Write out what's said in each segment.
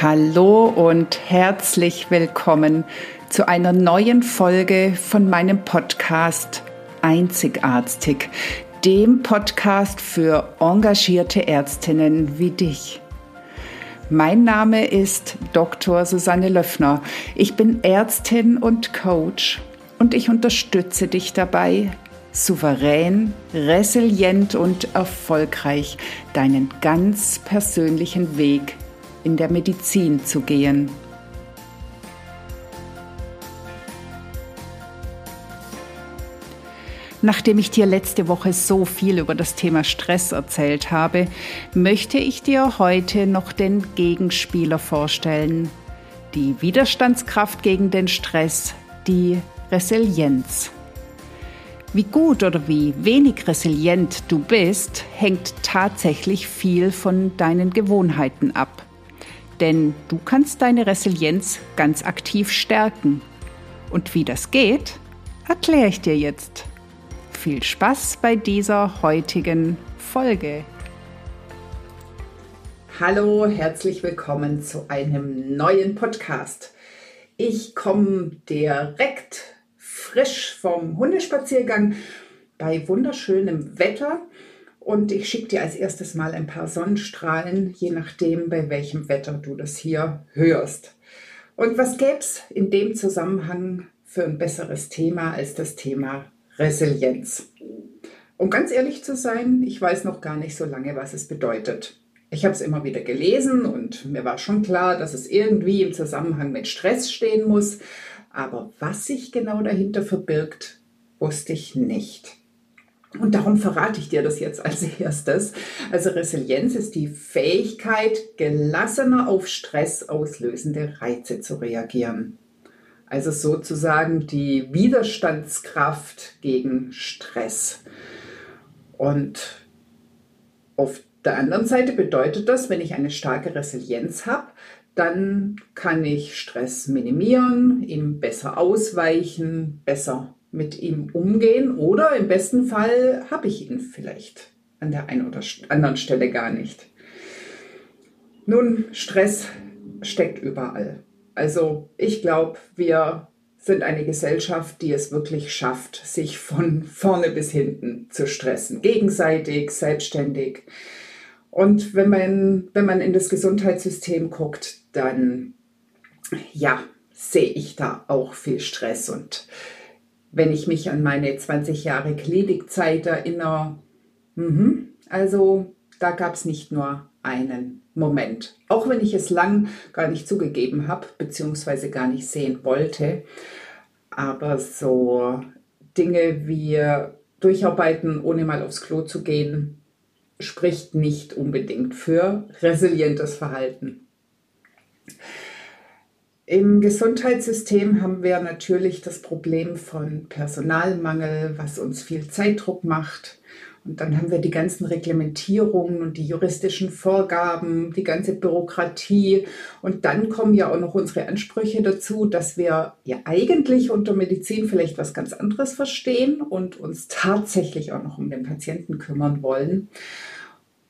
Hallo und herzlich willkommen zu einer neuen Folge von meinem Podcast Einzigartig, dem Podcast für engagierte Ärztinnen wie dich. Mein Name ist Dr. Susanne Löffner. Ich bin Ärztin und Coach und ich unterstütze dich dabei, souverän, resilient und erfolgreich deinen ganz persönlichen Weg in der Medizin zu gehen. Nachdem ich dir letzte Woche so viel über das Thema Stress erzählt habe, möchte ich dir heute noch den Gegenspieler vorstellen. Die Widerstandskraft gegen den Stress, die Resilienz. Wie gut oder wie wenig resilient du bist, hängt tatsächlich viel von deinen Gewohnheiten ab. Denn du kannst deine Resilienz ganz aktiv stärken. Und wie das geht, erkläre ich dir jetzt. Viel Spaß bei dieser heutigen Folge. Hallo, herzlich willkommen zu einem neuen Podcast. Ich komme direkt frisch vom Hundespaziergang bei wunderschönem Wetter und ich schicke dir als erstes mal ein paar Sonnenstrahlen, je nachdem, bei welchem Wetter du das hier hörst. Und was gäbe es in dem Zusammenhang für ein besseres Thema als das Thema Resilienz. Um ganz ehrlich zu sein, ich weiß noch gar nicht so lange, was es bedeutet. Ich habe es immer wieder gelesen und mir war schon klar, dass es irgendwie im Zusammenhang mit Stress stehen muss. Aber was sich genau dahinter verbirgt, wusste ich nicht. Und darum verrate ich dir das jetzt als erstes. Also Resilienz ist die Fähigkeit, gelassener auf Stress auslösende Reize zu reagieren. Also sozusagen die Widerstandskraft gegen Stress. Und auf der anderen Seite bedeutet das, wenn ich eine starke Resilienz habe, dann kann ich Stress minimieren, ihm besser ausweichen, besser mit ihm umgehen oder im besten Fall habe ich ihn vielleicht an der einen oder anderen Stelle gar nicht. Nun, Stress steckt überall. Also ich glaube, wir sind eine Gesellschaft, die es wirklich schafft, sich von vorne bis hinten zu stressen, gegenseitig, selbstständig. Und wenn man, wenn man in das Gesundheitssystem guckt, dann ja, sehe ich da auch viel Stress. Und wenn ich mich an meine 20 Jahre Klinikzeit erinnere, mh, also da gab es nicht nur einen Moment. Auch wenn ich es lang gar nicht zugegeben habe, beziehungsweise gar nicht sehen wollte. Aber so Dinge wie durcharbeiten, ohne mal aufs Klo zu gehen, spricht nicht unbedingt für resilientes Verhalten. Im Gesundheitssystem haben wir natürlich das Problem von Personalmangel, was uns viel Zeitdruck macht. Und dann haben wir die ganzen Reglementierungen und die juristischen Vorgaben, die ganze Bürokratie. Und dann kommen ja auch noch unsere Ansprüche dazu, dass wir ja eigentlich unter Medizin vielleicht was ganz anderes verstehen und uns tatsächlich auch noch um den Patienten kümmern wollen.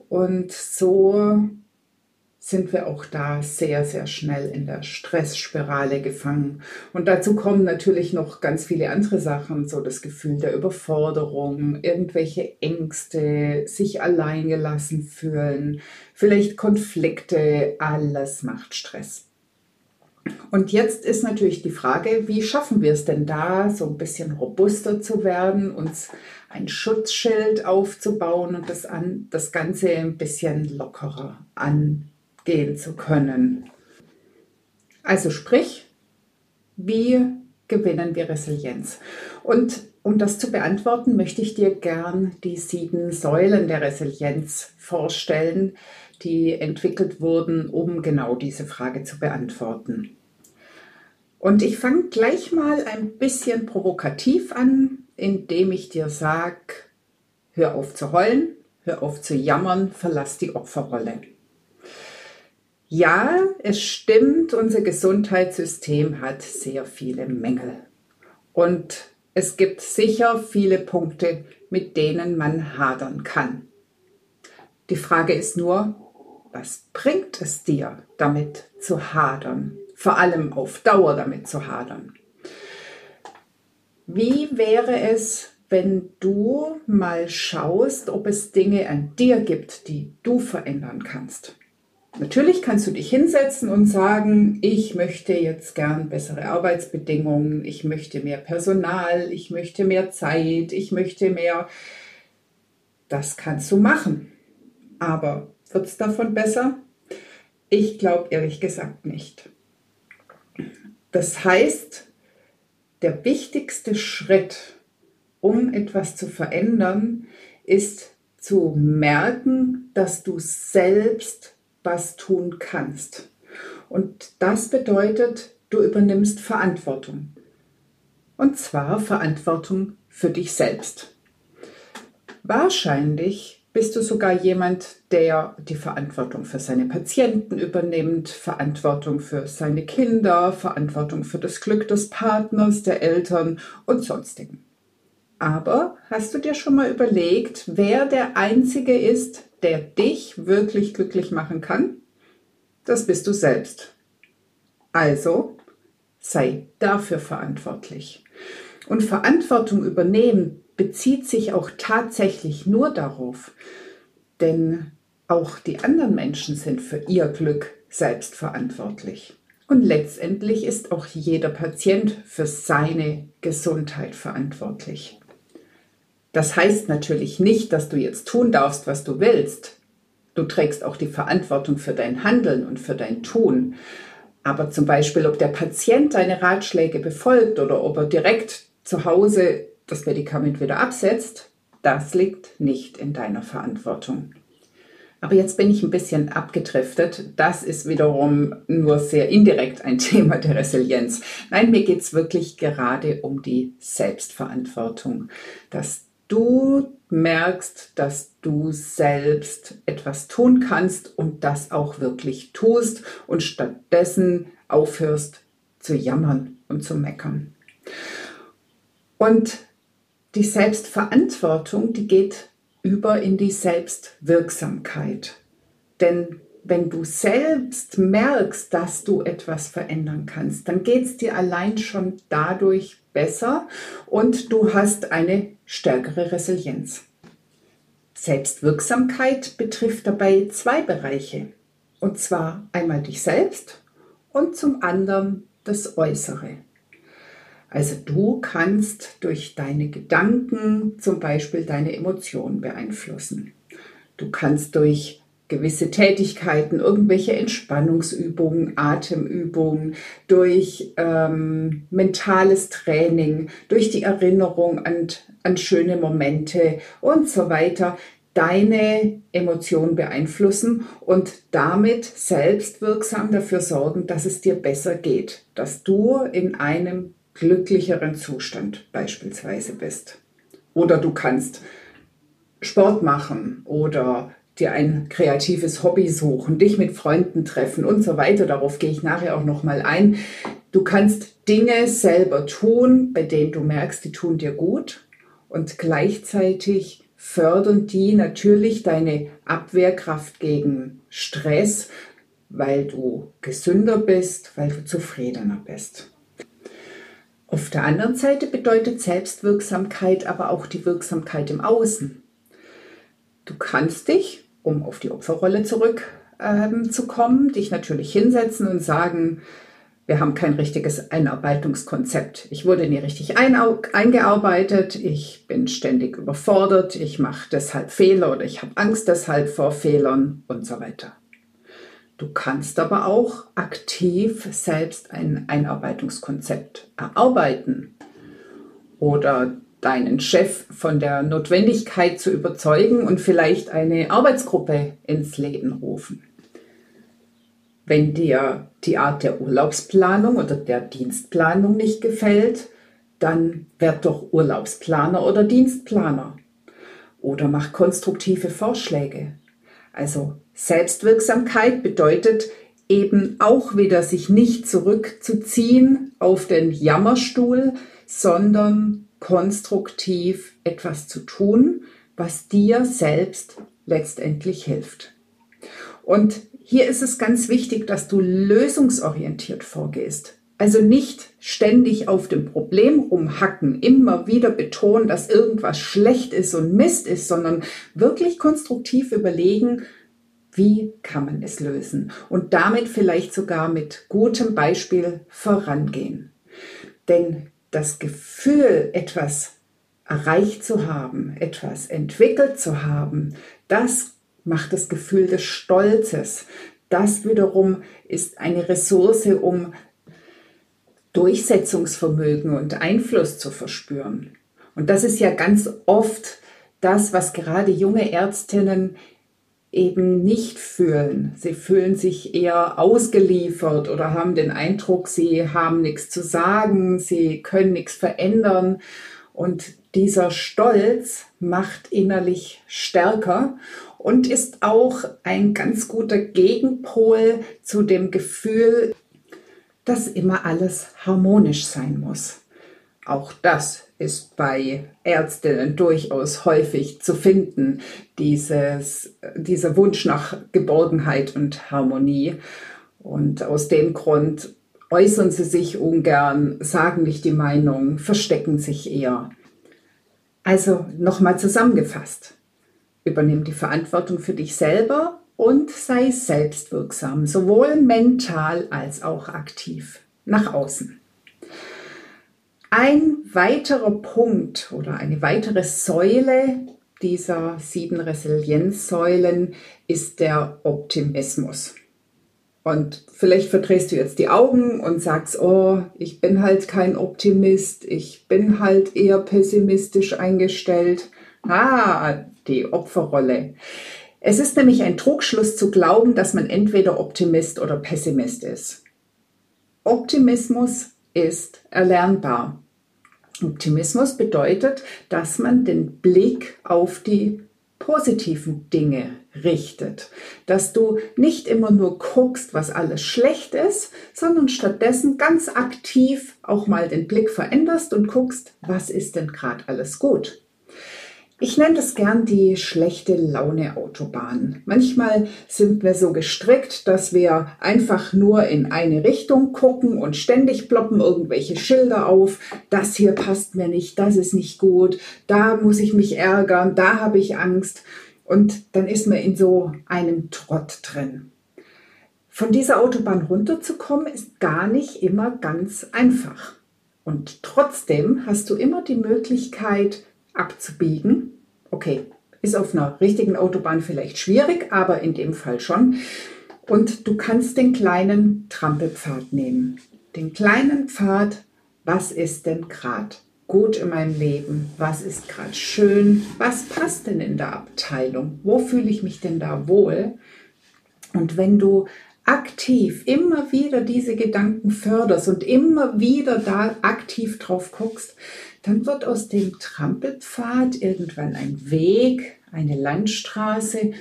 Und so sind wir auch da sehr, sehr schnell in der Stressspirale gefangen. Und dazu kommen natürlich noch ganz viele andere Sachen, so das Gefühl der Überforderung, irgendwelche Ängste, sich alleingelassen fühlen, vielleicht Konflikte, alles macht Stress. Und jetzt ist natürlich die Frage, wie schaffen wir es denn da, so ein bisschen robuster zu werden, uns ein Schutzschild aufzubauen und das, an, das Ganze ein bisschen lockerer an gehen zu können. Also sprich, wie gewinnen wir Resilienz? Und um das zu beantworten, möchte ich dir gern die sieben Säulen der Resilienz vorstellen, die entwickelt wurden, um genau diese Frage zu beantworten. Und ich fange gleich mal ein bisschen provokativ an, indem ich dir sage, hör auf zu heulen, hör auf zu jammern, verlass die Opferrolle. Ja, es stimmt, unser Gesundheitssystem hat sehr viele Mängel. Und es gibt sicher viele Punkte, mit denen man hadern kann. Die Frage ist nur, Was bringt es dir, damit zu hadern? Vor allem auf Dauer damit zu hadern. Wie wäre es, wenn du mal schaust, ob es Dinge an dir gibt, die du verändern kannst? Natürlich kannst du dich hinsetzen und sagen, ich möchte jetzt gern bessere Arbeitsbedingungen, ich möchte mehr Personal, ich möchte mehr Zeit, ich möchte mehr. Das kannst du machen. Aber wird es davon besser? Ich glaube ehrlich gesagt nicht. Das heißt, der wichtigste Schritt, um etwas zu verändern, ist zu merken, dass du selbst was tun kannst. Und das bedeutet, du übernimmst Verantwortung. Und zwar Verantwortung für dich selbst. Wahrscheinlich bist du sogar jemand, der die Verantwortung für seine Patienten übernimmt, Verantwortung für seine Kinder, Verantwortung für das Glück des Partners, der Eltern und sonstigen. Aber hast du dir schon mal überlegt, wer der Einzige ist, der dich wirklich glücklich machen kann? Das bist du selbst. Also sei dafür verantwortlich. Und Verantwortung übernehmen bezieht sich auch tatsächlich nur darauf, denn auch die anderen Menschen sind für ihr Glück selbst verantwortlich. Und letztendlich ist auch jeder Patient für seine Gesundheit verantwortlich. Das heißt natürlich nicht, dass du jetzt tun darfst, was du willst. Du trägst auch die Verantwortung für dein Handeln und für dein Tun. Aber zum Beispiel, ob der Patient deine Ratschläge befolgt oder ob er direkt zu Hause das Medikament wieder absetzt, das liegt nicht in deiner Verantwortung. Aber jetzt bin ich ein bisschen abgedriftet. Das ist wiederum nur sehr indirekt ein Thema der Resilienz. Nein, mir geht es wirklich gerade um die Selbstverantwortung. Dass du merkst, dass du selbst etwas tun kannst und das auch wirklich tust und stattdessen aufhörst zu jammern und zu meckern. Und die Selbstverantwortung, die geht über in die Selbstwirksamkeit. Denn wenn du selbst merkst, dass du etwas verändern kannst, dann geht es dir allein schon dadurch besser und du hast eine stärkere Resilienz. Selbstwirksamkeit betrifft dabei zwei Bereiche. Und zwar einmal dich selbst und zum anderen das Äußere. Also du kannst durch deine Gedanken zum Beispiel deine Emotionen beeinflussen. Du kannst durch gewisse Tätigkeiten, irgendwelche Entspannungsübungen, Atemübungen, durch ähm, mentales Training, durch die Erinnerung an, an schöne Momente und so weiter deine Emotionen beeinflussen und damit selbstwirksam dafür sorgen, dass es dir besser geht, dass du in einem glücklicheren Zustand beispielsweise bist. Oder du kannst Sport machen oder dir ein kreatives Hobby suchen, dich mit Freunden treffen und so weiter. Darauf gehe ich nachher auch noch mal ein. Du kannst Dinge selber tun, bei denen du merkst, die tun dir gut und gleichzeitig fördern die natürlich deine Abwehrkraft gegen Stress, weil du gesünder bist, weil du zufriedener bist. Auf der anderen Seite bedeutet Selbstwirksamkeit aber auch die Wirksamkeit im Außen. Du kannst dich, um auf die Opferrolle zurückzukommen, ähm, dich natürlich hinsetzen und sagen, wir haben kein richtiges Einarbeitungskonzept. Ich wurde nie richtig eingearbeitet, ich bin ständig überfordert, ich mache deshalb Fehler oder ich habe Angst deshalb vor Fehlern und so weiter. Du kannst aber auch aktiv selbst ein Einarbeitungskonzept erarbeiten oder deinen Chef von der Notwendigkeit zu überzeugen und vielleicht eine Arbeitsgruppe ins Leben rufen. Wenn dir die Art der Urlaubsplanung oder der Dienstplanung nicht gefällt, dann werd doch Urlaubsplaner oder Dienstplaner oder mach konstruktive Vorschläge. Also Selbstwirksamkeit bedeutet eben auch wieder sich nicht zurückzuziehen auf den Jammerstuhl, sondern konstruktiv etwas zu tun, was dir selbst letztendlich hilft. Und hier ist es ganz wichtig, dass du lösungsorientiert vorgehst. Also nicht ständig auf dem Problem rumhacken, immer wieder betonen, dass irgendwas schlecht ist und Mist ist, sondern wirklich konstruktiv überlegen, wie kann man es lösen und damit vielleicht sogar mit gutem Beispiel vorangehen. Denn das Gefühl, etwas erreicht zu haben, etwas entwickelt zu haben, das macht das Gefühl des Stolzes. Das wiederum ist eine Ressource, um Durchsetzungsvermögen und Einfluss zu verspüren. Und das ist ja ganz oft das, was gerade junge Ärztinnen eben nicht fühlen. Sie fühlen sich eher ausgeliefert oder haben den Eindruck, sie haben nichts zu sagen, sie können nichts verändern. Und dieser Stolz macht innerlich stärker und ist auch ein ganz guter Gegenpol zu dem Gefühl, dass immer alles harmonisch sein muss. Auch das ist bei Ärztinnen durchaus häufig zu finden, dieses, dieser Wunsch nach Geborgenheit und Harmonie. Und aus dem Grund äußern sie sich ungern, sagen nicht die Meinung, verstecken sich eher. Also nochmal zusammengefasst. Übernimm die Verantwortung für dich selber und sei selbstwirksam, sowohl mental als auch aktiv nach außen. Ein weiterer Punkt oder eine weitere Säule dieser sieben Resilienzsäulen ist der Optimismus. Und vielleicht verdrehst du jetzt die Augen und sagst, oh, ich bin halt kein Optimist, ich bin halt eher pessimistisch eingestellt. Ah, die Opferrolle. Es ist nämlich ein Trugschluss zu glauben, dass man entweder Optimist oder Pessimist ist. Optimismus ist erlernbar. Optimismus bedeutet, dass man den Blick auf die positiven Dinge richtet, dass du nicht immer nur guckst, was alles schlecht ist, sondern stattdessen ganz aktiv auch mal den Blick veränderst und guckst, was ist denn gerade alles gut. Ich nenne das gern die schlechte Laune Autobahn. Manchmal sind wir so gestrickt, dass wir einfach nur in eine Richtung gucken und ständig ploppen irgendwelche Schilder auf. Das hier passt mir nicht, das ist nicht gut, da muss ich mich ärgern, da habe ich Angst. Und dann ist man in so einem Trott drin. Von dieser Autobahn runterzukommen ist gar nicht immer ganz einfach. Und trotzdem hast du immer die Möglichkeit, abzubiegen. Okay, ist auf einer richtigen Autobahn vielleicht schwierig, aber in dem Fall schon. Und du kannst den kleinen Trampelpfad nehmen. Den kleinen Pfad, was ist denn gerade gut in meinem Leben? Was ist gerade schön? Was passt denn in der Abteilung? Wo fühle ich mich denn da wohl? Und wenn du aktiv immer wieder diese Gedanken förderst und immer wieder da aktiv drauf guckst, dann wird aus dem Trampelpfad irgendwann ein Weg, eine Landstraße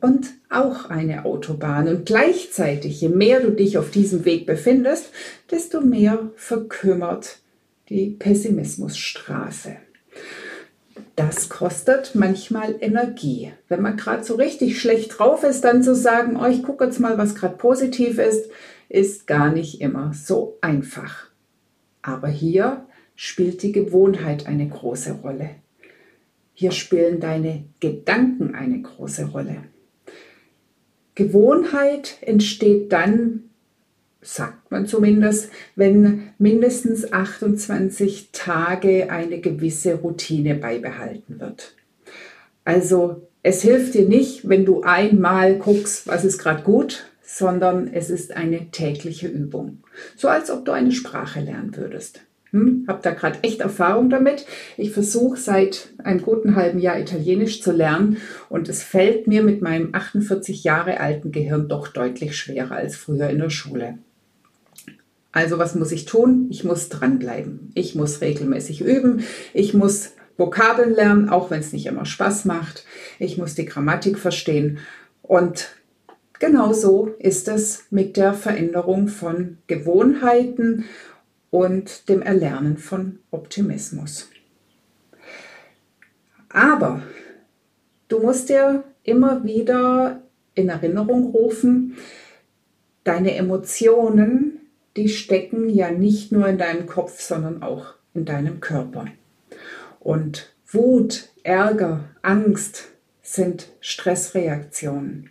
und auch eine Autobahn. Und gleichzeitig, je mehr du dich auf diesem Weg befindest, desto mehr verkümmert die Pessimismusstraße. Das kostet manchmal Energie. Wenn man gerade so richtig schlecht drauf ist, dann zu sagen, oh, ich gucke jetzt mal, was gerade positiv ist, ist gar nicht immer so einfach. Aber hier spielt die Gewohnheit eine große Rolle. Hier spielen deine Gedanken eine große Rolle. Gewohnheit entsteht dann, sagt man zumindest, wenn mindestens 28 Tage eine gewisse Routine beibehalten wird. Also es hilft dir nicht, wenn du einmal guckst, was ist gerade gut, sondern es ist eine tägliche Übung. So als ob du eine Sprache lernen würdest. Hm, habe da gerade echt Erfahrung damit. Ich versuche seit einem guten halben Jahr Italienisch zu lernen und es fällt mir mit meinem 48 Jahre alten Gehirn doch deutlich schwerer als früher in der Schule. Also was muss ich tun? Ich muss dranbleiben. Ich muss regelmäßig üben. Ich muss Vokabeln lernen, auch wenn es nicht immer Spaß macht. Ich muss die Grammatik verstehen. Und genauso ist es mit der Veränderung von Gewohnheiten und dem Erlernen von Optimismus. Aber du musst dir immer wieder in Erinnerung rufen, deine Emotionen, die stecken ja nicht nur in deinem Kopf, sondern auch in deinem Körper. Und Wut, Ärger, Angst sind Stressreaktionen,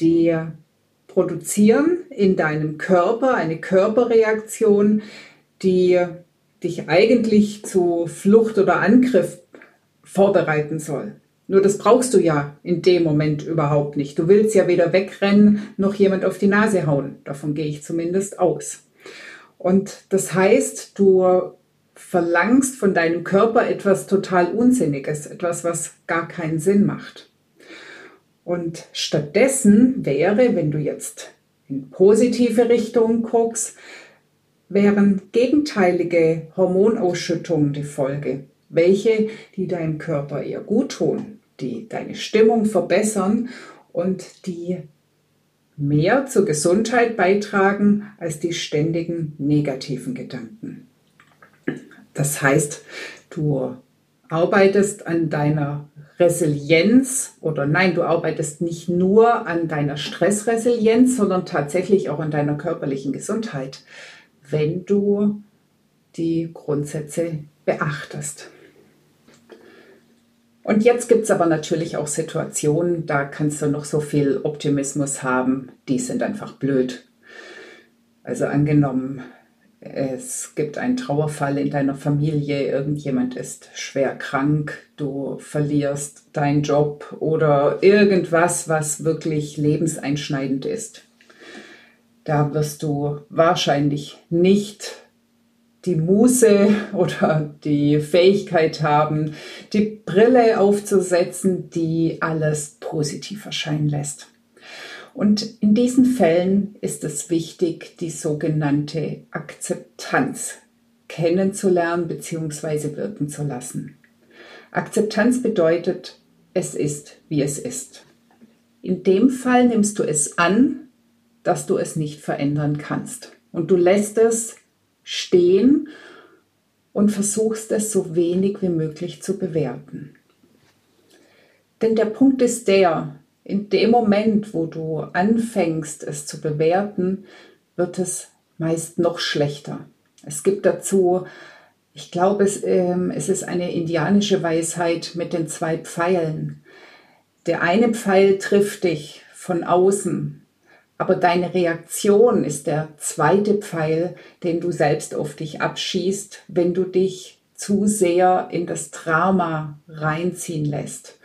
die produzieren in deinem Körper eine Körperreaktion, die dich eigentlich zu Flucht oder Angriff vorbereiten soll. Nur das brauchst du ja in dem Moment überhaupt nicht. Du willst ja weder wegrennen noch jemand auf die Nase hauen. Davon gehe ich zumindest aus. Und das heißt, du verlangst von deinem Körper etwas total Unsinniges, etwas, was gar keinen Sinn macht. Und stattdessen wäre, wenn du jetzt in positive Richtung guckst, wären gegenteilige Hormonausschüttungen die Folge welche, die deinem Körper eher gut tun, die deine Stimmung verbessern und die mehr zur Gesundheit beitragen als die ständigen negativen Gedanken. Das heißt, du arbeitest an deiner Resilienz oder nein, du arbeitest nicht nur an deiner Stressresilienz, sondern tatsächlich auch an deiner körperlichen Gesundheit, wenn du die Grundsätze beachtest. Und jetzt gibt es aber natürlich auch Situationen, da kannst du noch so viel Optimismus haben, die sind einfach blöd. Also angenommen, es gibt einen Trauerfall in deiner Familie, irgendjemand ist schwer krank, du verlierst deinen Job oder irgendwas, was wirklich lebenseinschneidend ist. Da wirst du wahrscheinlich nicht die Muße oder die Fähigkeit haben, die Brille aufzusetzen, die alles positiv erscheinen lässt. Und in diesen Fällen ist es wichtig, die sogenannte Akzeptanz kennenzulernen bzw. wirken zu lassen. Akzeptanz bedeutet, es ist, wie es ist. In dem Fall nimmst du es an, dass du es nicht verändern kannst. Und du lässt es stehen und versuchst es so wenig wie möglich zu bewerten. Denn der Punkt ist der, in dem Moment, wo du anfängst, es zu bewerten, wird es meist noch schlechter. Es gibt dazu, ich glaube, es, äh, es ist eine indianische Weisheit mit den zwei Pfeilen. Der eine Pfeil trifft dich von außen, aber deine Reaktion ist der zweite Pfeil, den du selbst auf dich abschießt, wenn du dich zu sehr in das Drama reinziehen lässt.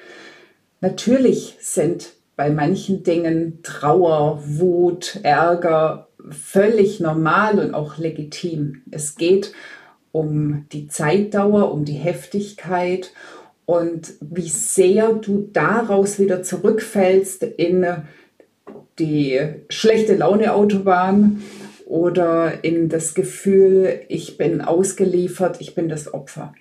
Natürlich sind bei manchen Dingen Trauer, Wut, Ärger völlig normal und auch legitim. Es geht um die Zeitdauer, um die Heftigkeit und wie sehr du daraus wieder zurückfällst in die schlechte Laune Autobahn oder in das Gefühl, ich bin ausgeliefert, ich bin das Opfer.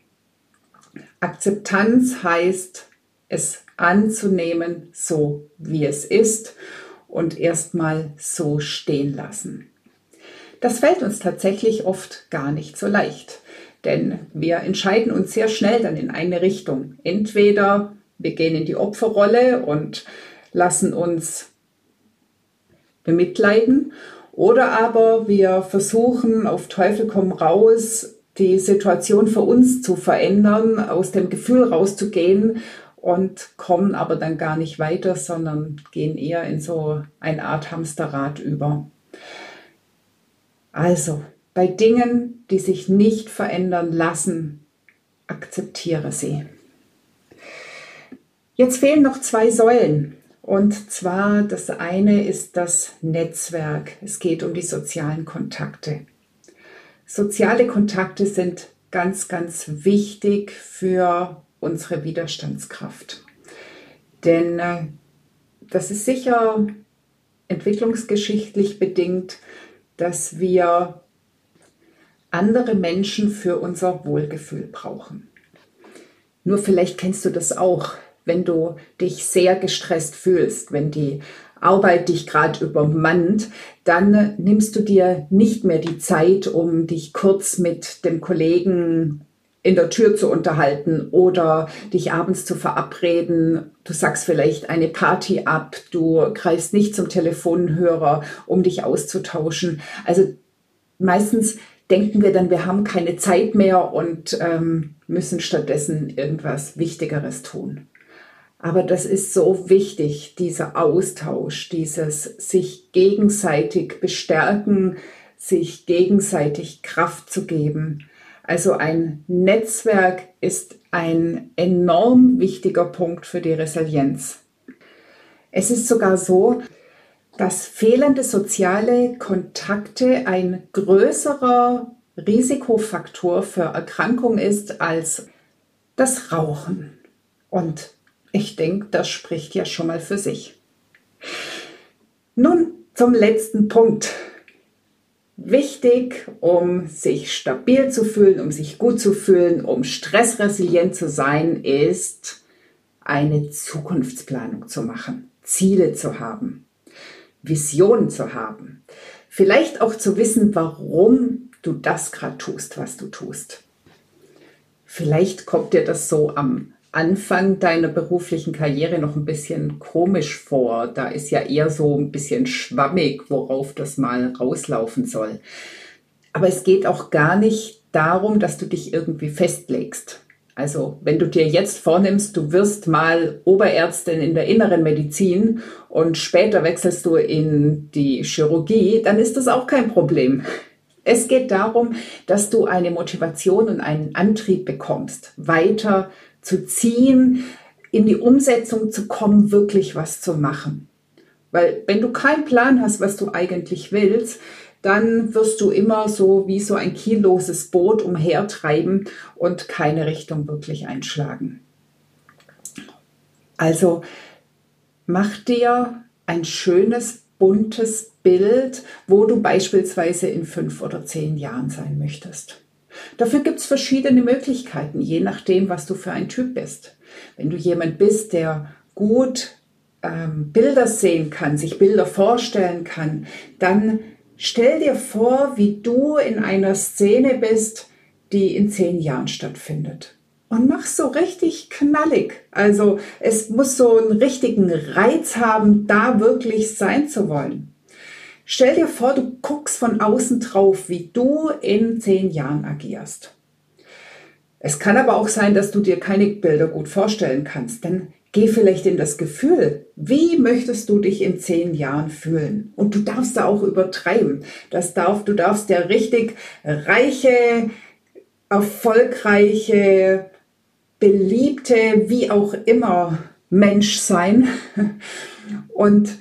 Akzeptanz heißt, es anzunehmen, so wie es ist und erstmal so stehen lassen. Das fällt uns tatsächlich oft gar nicht so leicht, denn wir entscheiden uns sehr schnell dann in eine Richtung. Entweder wir gehen in die Opferrolle und lassen uns bemitleiden oder aber wir versuchen auf Teufel komm raus die Situation für uns zu verändern, aus dem Gefühl rauszugehen und kommen aber dann gar nicht weiter, sondern gehen eher in so eine Art Hamsterrad über. Also, bei Dingen, die sich nicht verändern lassen, akzeptiere sie. Jetzt fehlen noch zwei Säulen. Und zwar das eine ist das Netzwerk. Es geht um die sozialen Kontakte. Soziale Kontakte sind ganz, ganz wichtig für unsere Widerstandskraft. Denn äh, das ist sicher entwicklungsgeschichtlich bedingt, dass wir andere Menschen für unser Wohlgefühl brauchen. Nur vielleicht kennst du das auch, wenn du dich sehr gestresst fühlst, wenn die Arbeit dich gerade übermannt, dann nimmst du dir nicht mehr die Zeit, um dich kurz mit dem Kollegen in der Tür zu unterhalten oder dich abends zu verabreden. Du sagst vielleicht eine Party ab, du greifst nicht zum Telefonhörer, um dich auszutauschen. Also meistens denken wir dann, wir haben keine Zeit mehr und ähm, müssen stattdessen irgendwas Wichtigeres tun. Aber das ist so wichtig, dieser Austausch, dieses sich gegenseitig bestärken, sich gegenseitig Kraft zu geben. Also ein Netzwerk ist ein enorm wichtiger Punkt für die Resilienz. Es ist sogar so, dass fehlende soziale Kontakte ein größerer Risikofaktor für Erkrankung ist als das Rauchen. Und ich denke, das spricht ja schon mal für sich. Nun zum letzten Punkt. Wichtig, um sich stabil zu fühlen, um sich gut zu fühlen, um stressresilient zu sein, ist eine Zukunftsplanung zu machen, Ziele zu haben, Visionen zu haben. Vielleicht auch zu wissen, warum du das gerade tust, was du tust. Vielleicht kommt dir das so am Anfang deiner beruflichen Karriere noch ein bisschen komisch vor. Da ist ja eher so ein bisschen schwammig, worauf das mal rauslaufen soll. Aber es geht auch gar nicht darum, dass du dich irgendwie festlegst. Also wenn du dir jetzt vornimmst, du wirst mal Oberärztin in der inneren Medizin und später wechselst du in die Chirurgie, dann ist das auch kein Problem. Es geht darum, dass du eine Motivation und einen Antrieb bekommst, weiter zu ziehen, in die Umsetzung zu kommen, wirklich was zu machen. Weil wenn du keinen Plan hast, was du eigentlich willst, dann wirst du immer so wie so ein kielloses Boot umhertreiben und keine Richtung wirklich einschlagen. Also mach dir ein schönes, buntes Bild, wo du beispielsweise in fünf oder zehn Jahren sein möchtest. Dafür gibt es verschiedene Möglichkeiten, je nachdem, was du für ein Typ bist. Wenn du jemand bist, der gut ähm, Bilder sehen kann, sich Bilder vorstellen kann, dann stell dir vor, wie du in einer Szene bist, die in zehn Jahren stattfindet. Und mach so richtig knallig. Also es muss so einen richtigen Reiz haben, da wirklich sein zu wollen. Stell dir vor, du guckst von außen drauf, wie du in zehn Jahren agierst. Es kann aber auch sein, dass du dir keine Bilder gut vorstellen kannst. Dann geh vielleicht in das Gefühl. Wie möchtest du dich in zehn Jahren fühlen? Und du darfst da auch übertreiben. Das darf, du darfst der richtig reiche, erfolgreiche, beliebte, wie auch immer Mensch sein. Und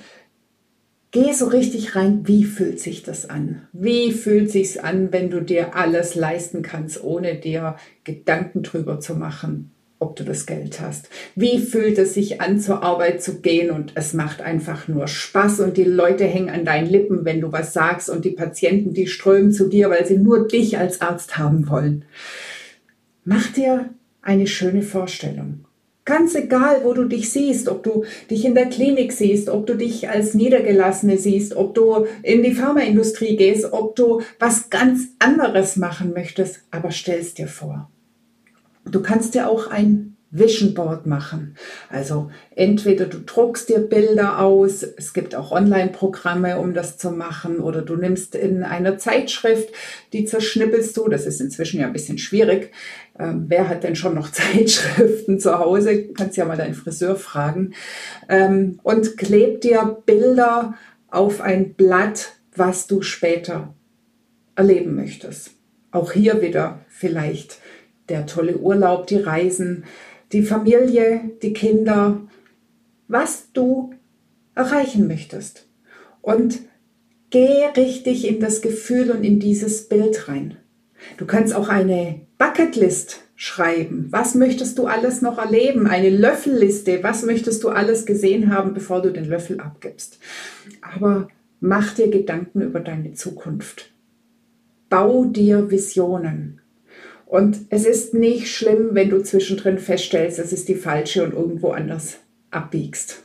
Geh so richtig rein, wie fühlt sich das an? Wie fühlt sich's an, wenn du dir alles leisten kannst, ohne dir Gedanken drüber zu machen, ob du das Geld hast? Wie fühlt es sich an, zur Arbeit zu gehen und es macht einfach nur Spaß und die Leute hängen an deinen Lippen, wenn du was sagst und die Patienten, die strömen zu dir, weil sie nur dich als Arzt haben wollen. Mach dir eine schöne Vorstellung. Ganz egal, wo du dich siehst, ob du dich in der Klinik siehst, ob du dich als Niedergelassene siehst, ob du in die Pharmaindustrie gehst, ob du was ganz anderes machen möchtest, aber stellst dir vor. Du kannst dir auch ein Vision Board machen. Also entweder du druckst dir Bilder aus, es gibt auch Online-Programme, um das zu machen, oder du nimmst in einer Zeitschrift, die zerschnippelst du, das ist inzwischen ja ein bisschen schwierig. Ähm, wer hat denn schon noch Zeitschriften zu Hause? Kannst ja mal deinen Friseur fragen. Ähm, und kleb dir Bilder auf ein Blatt, was du später erleben möchtest. Auch hier wieder vielleicht der tolle Urlaub, die Reisen, die Familie, die Kinder, was du erreichen möchtest. Und geh richtig in das Gefühl und in dieses Bild rein. Du kannst auch eine Bucketlist schreiben. Was möchtest du alles noch erleben? Eine Löffelliste. Was möchtest du alles gesehen haben, bevor du den Löffel abgibst? Aber mach dir Gedanken über deine Zukunft. Bau dir Visionen. Und es ist nicht schlimm, wenn du zwischendrin feststellst, es ist die falsche und irgendwo anders abbiegst.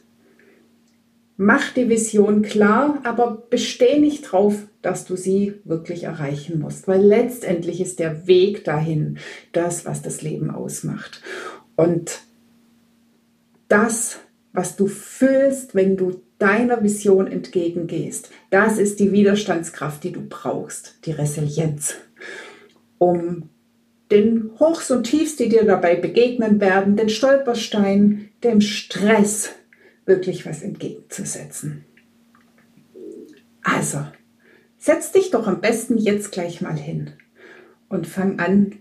Mach die Vision klar, aber besteh nicht drauf, dass du sie wirklich erreichen musst, weil letztendlich ist der Weg dahin das, was das Leben ausmacht. Und das, was du fühlst, wenn du deiner Vision entgegengehst, das ist die Widerstandskraft, die du brauchst, die Resilienz, um den Hochs und Tiefs, die dir dabei begegnen werden, den Stolperstein, dem Stress, wirklich was entgegenzusetzen. Also, setz dich doch am besten jetzt gleich mal hin und fang an,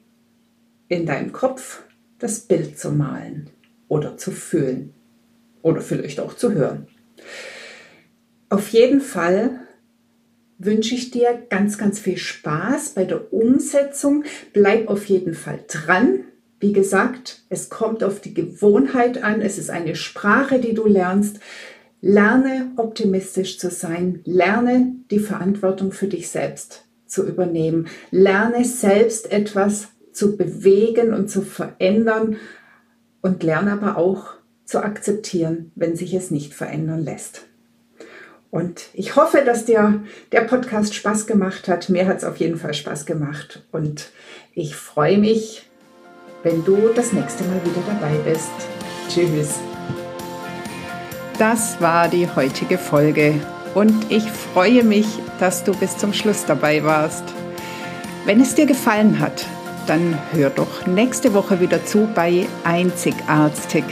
in deinem Kopf das Bild zu malen oder zu fühlen oder vielleicht auch zu hören. Auf jeden Fall wünsche ich dir ganz, ganz viel Spaß bei der Umsetzung. Bleib auf jeden Fall dran. Wie gesagt, es kommt auf die Gewohnheit an. Es ist eine Sprache, die du lernst. Lerne optimistisch zu sein. Lerne die Verantwortung für dich selbst zu übernehmen. Lerne selbst etwas zu bewegen und zu verändern und lerne aber auch zu akzeptieren, wenn sich es nicht verändern lässt. Und ich hoffe, dass dir der Podcast Spaß gemacht hat. Mir hat es auf jeden Fall Spaß gemacht. Und ich freue mich, wenn du das nächste Mal wieder dabei bist. Tschüss. Das war die heutige Folge und ich freue mich, dass du bis zum Schluss dabei warst. Wenn es dir gefallen hat, dann hör doch nächste Woche wieder zu bei Einzigartig.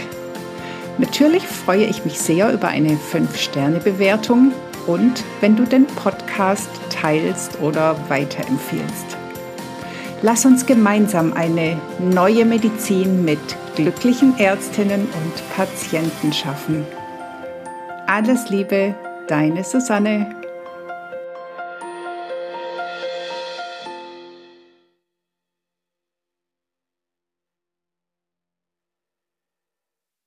Natürlich freue ich mich sehr über eine 5-Sterne-Bewertung und wenn du den Podcast teilst oder weiterempfiehlst. Lass uns gemeinsam eine neue Medizin mit glücklichen Ärztinnen und Patienten schaffen. Alles Liebe, deine Susanne.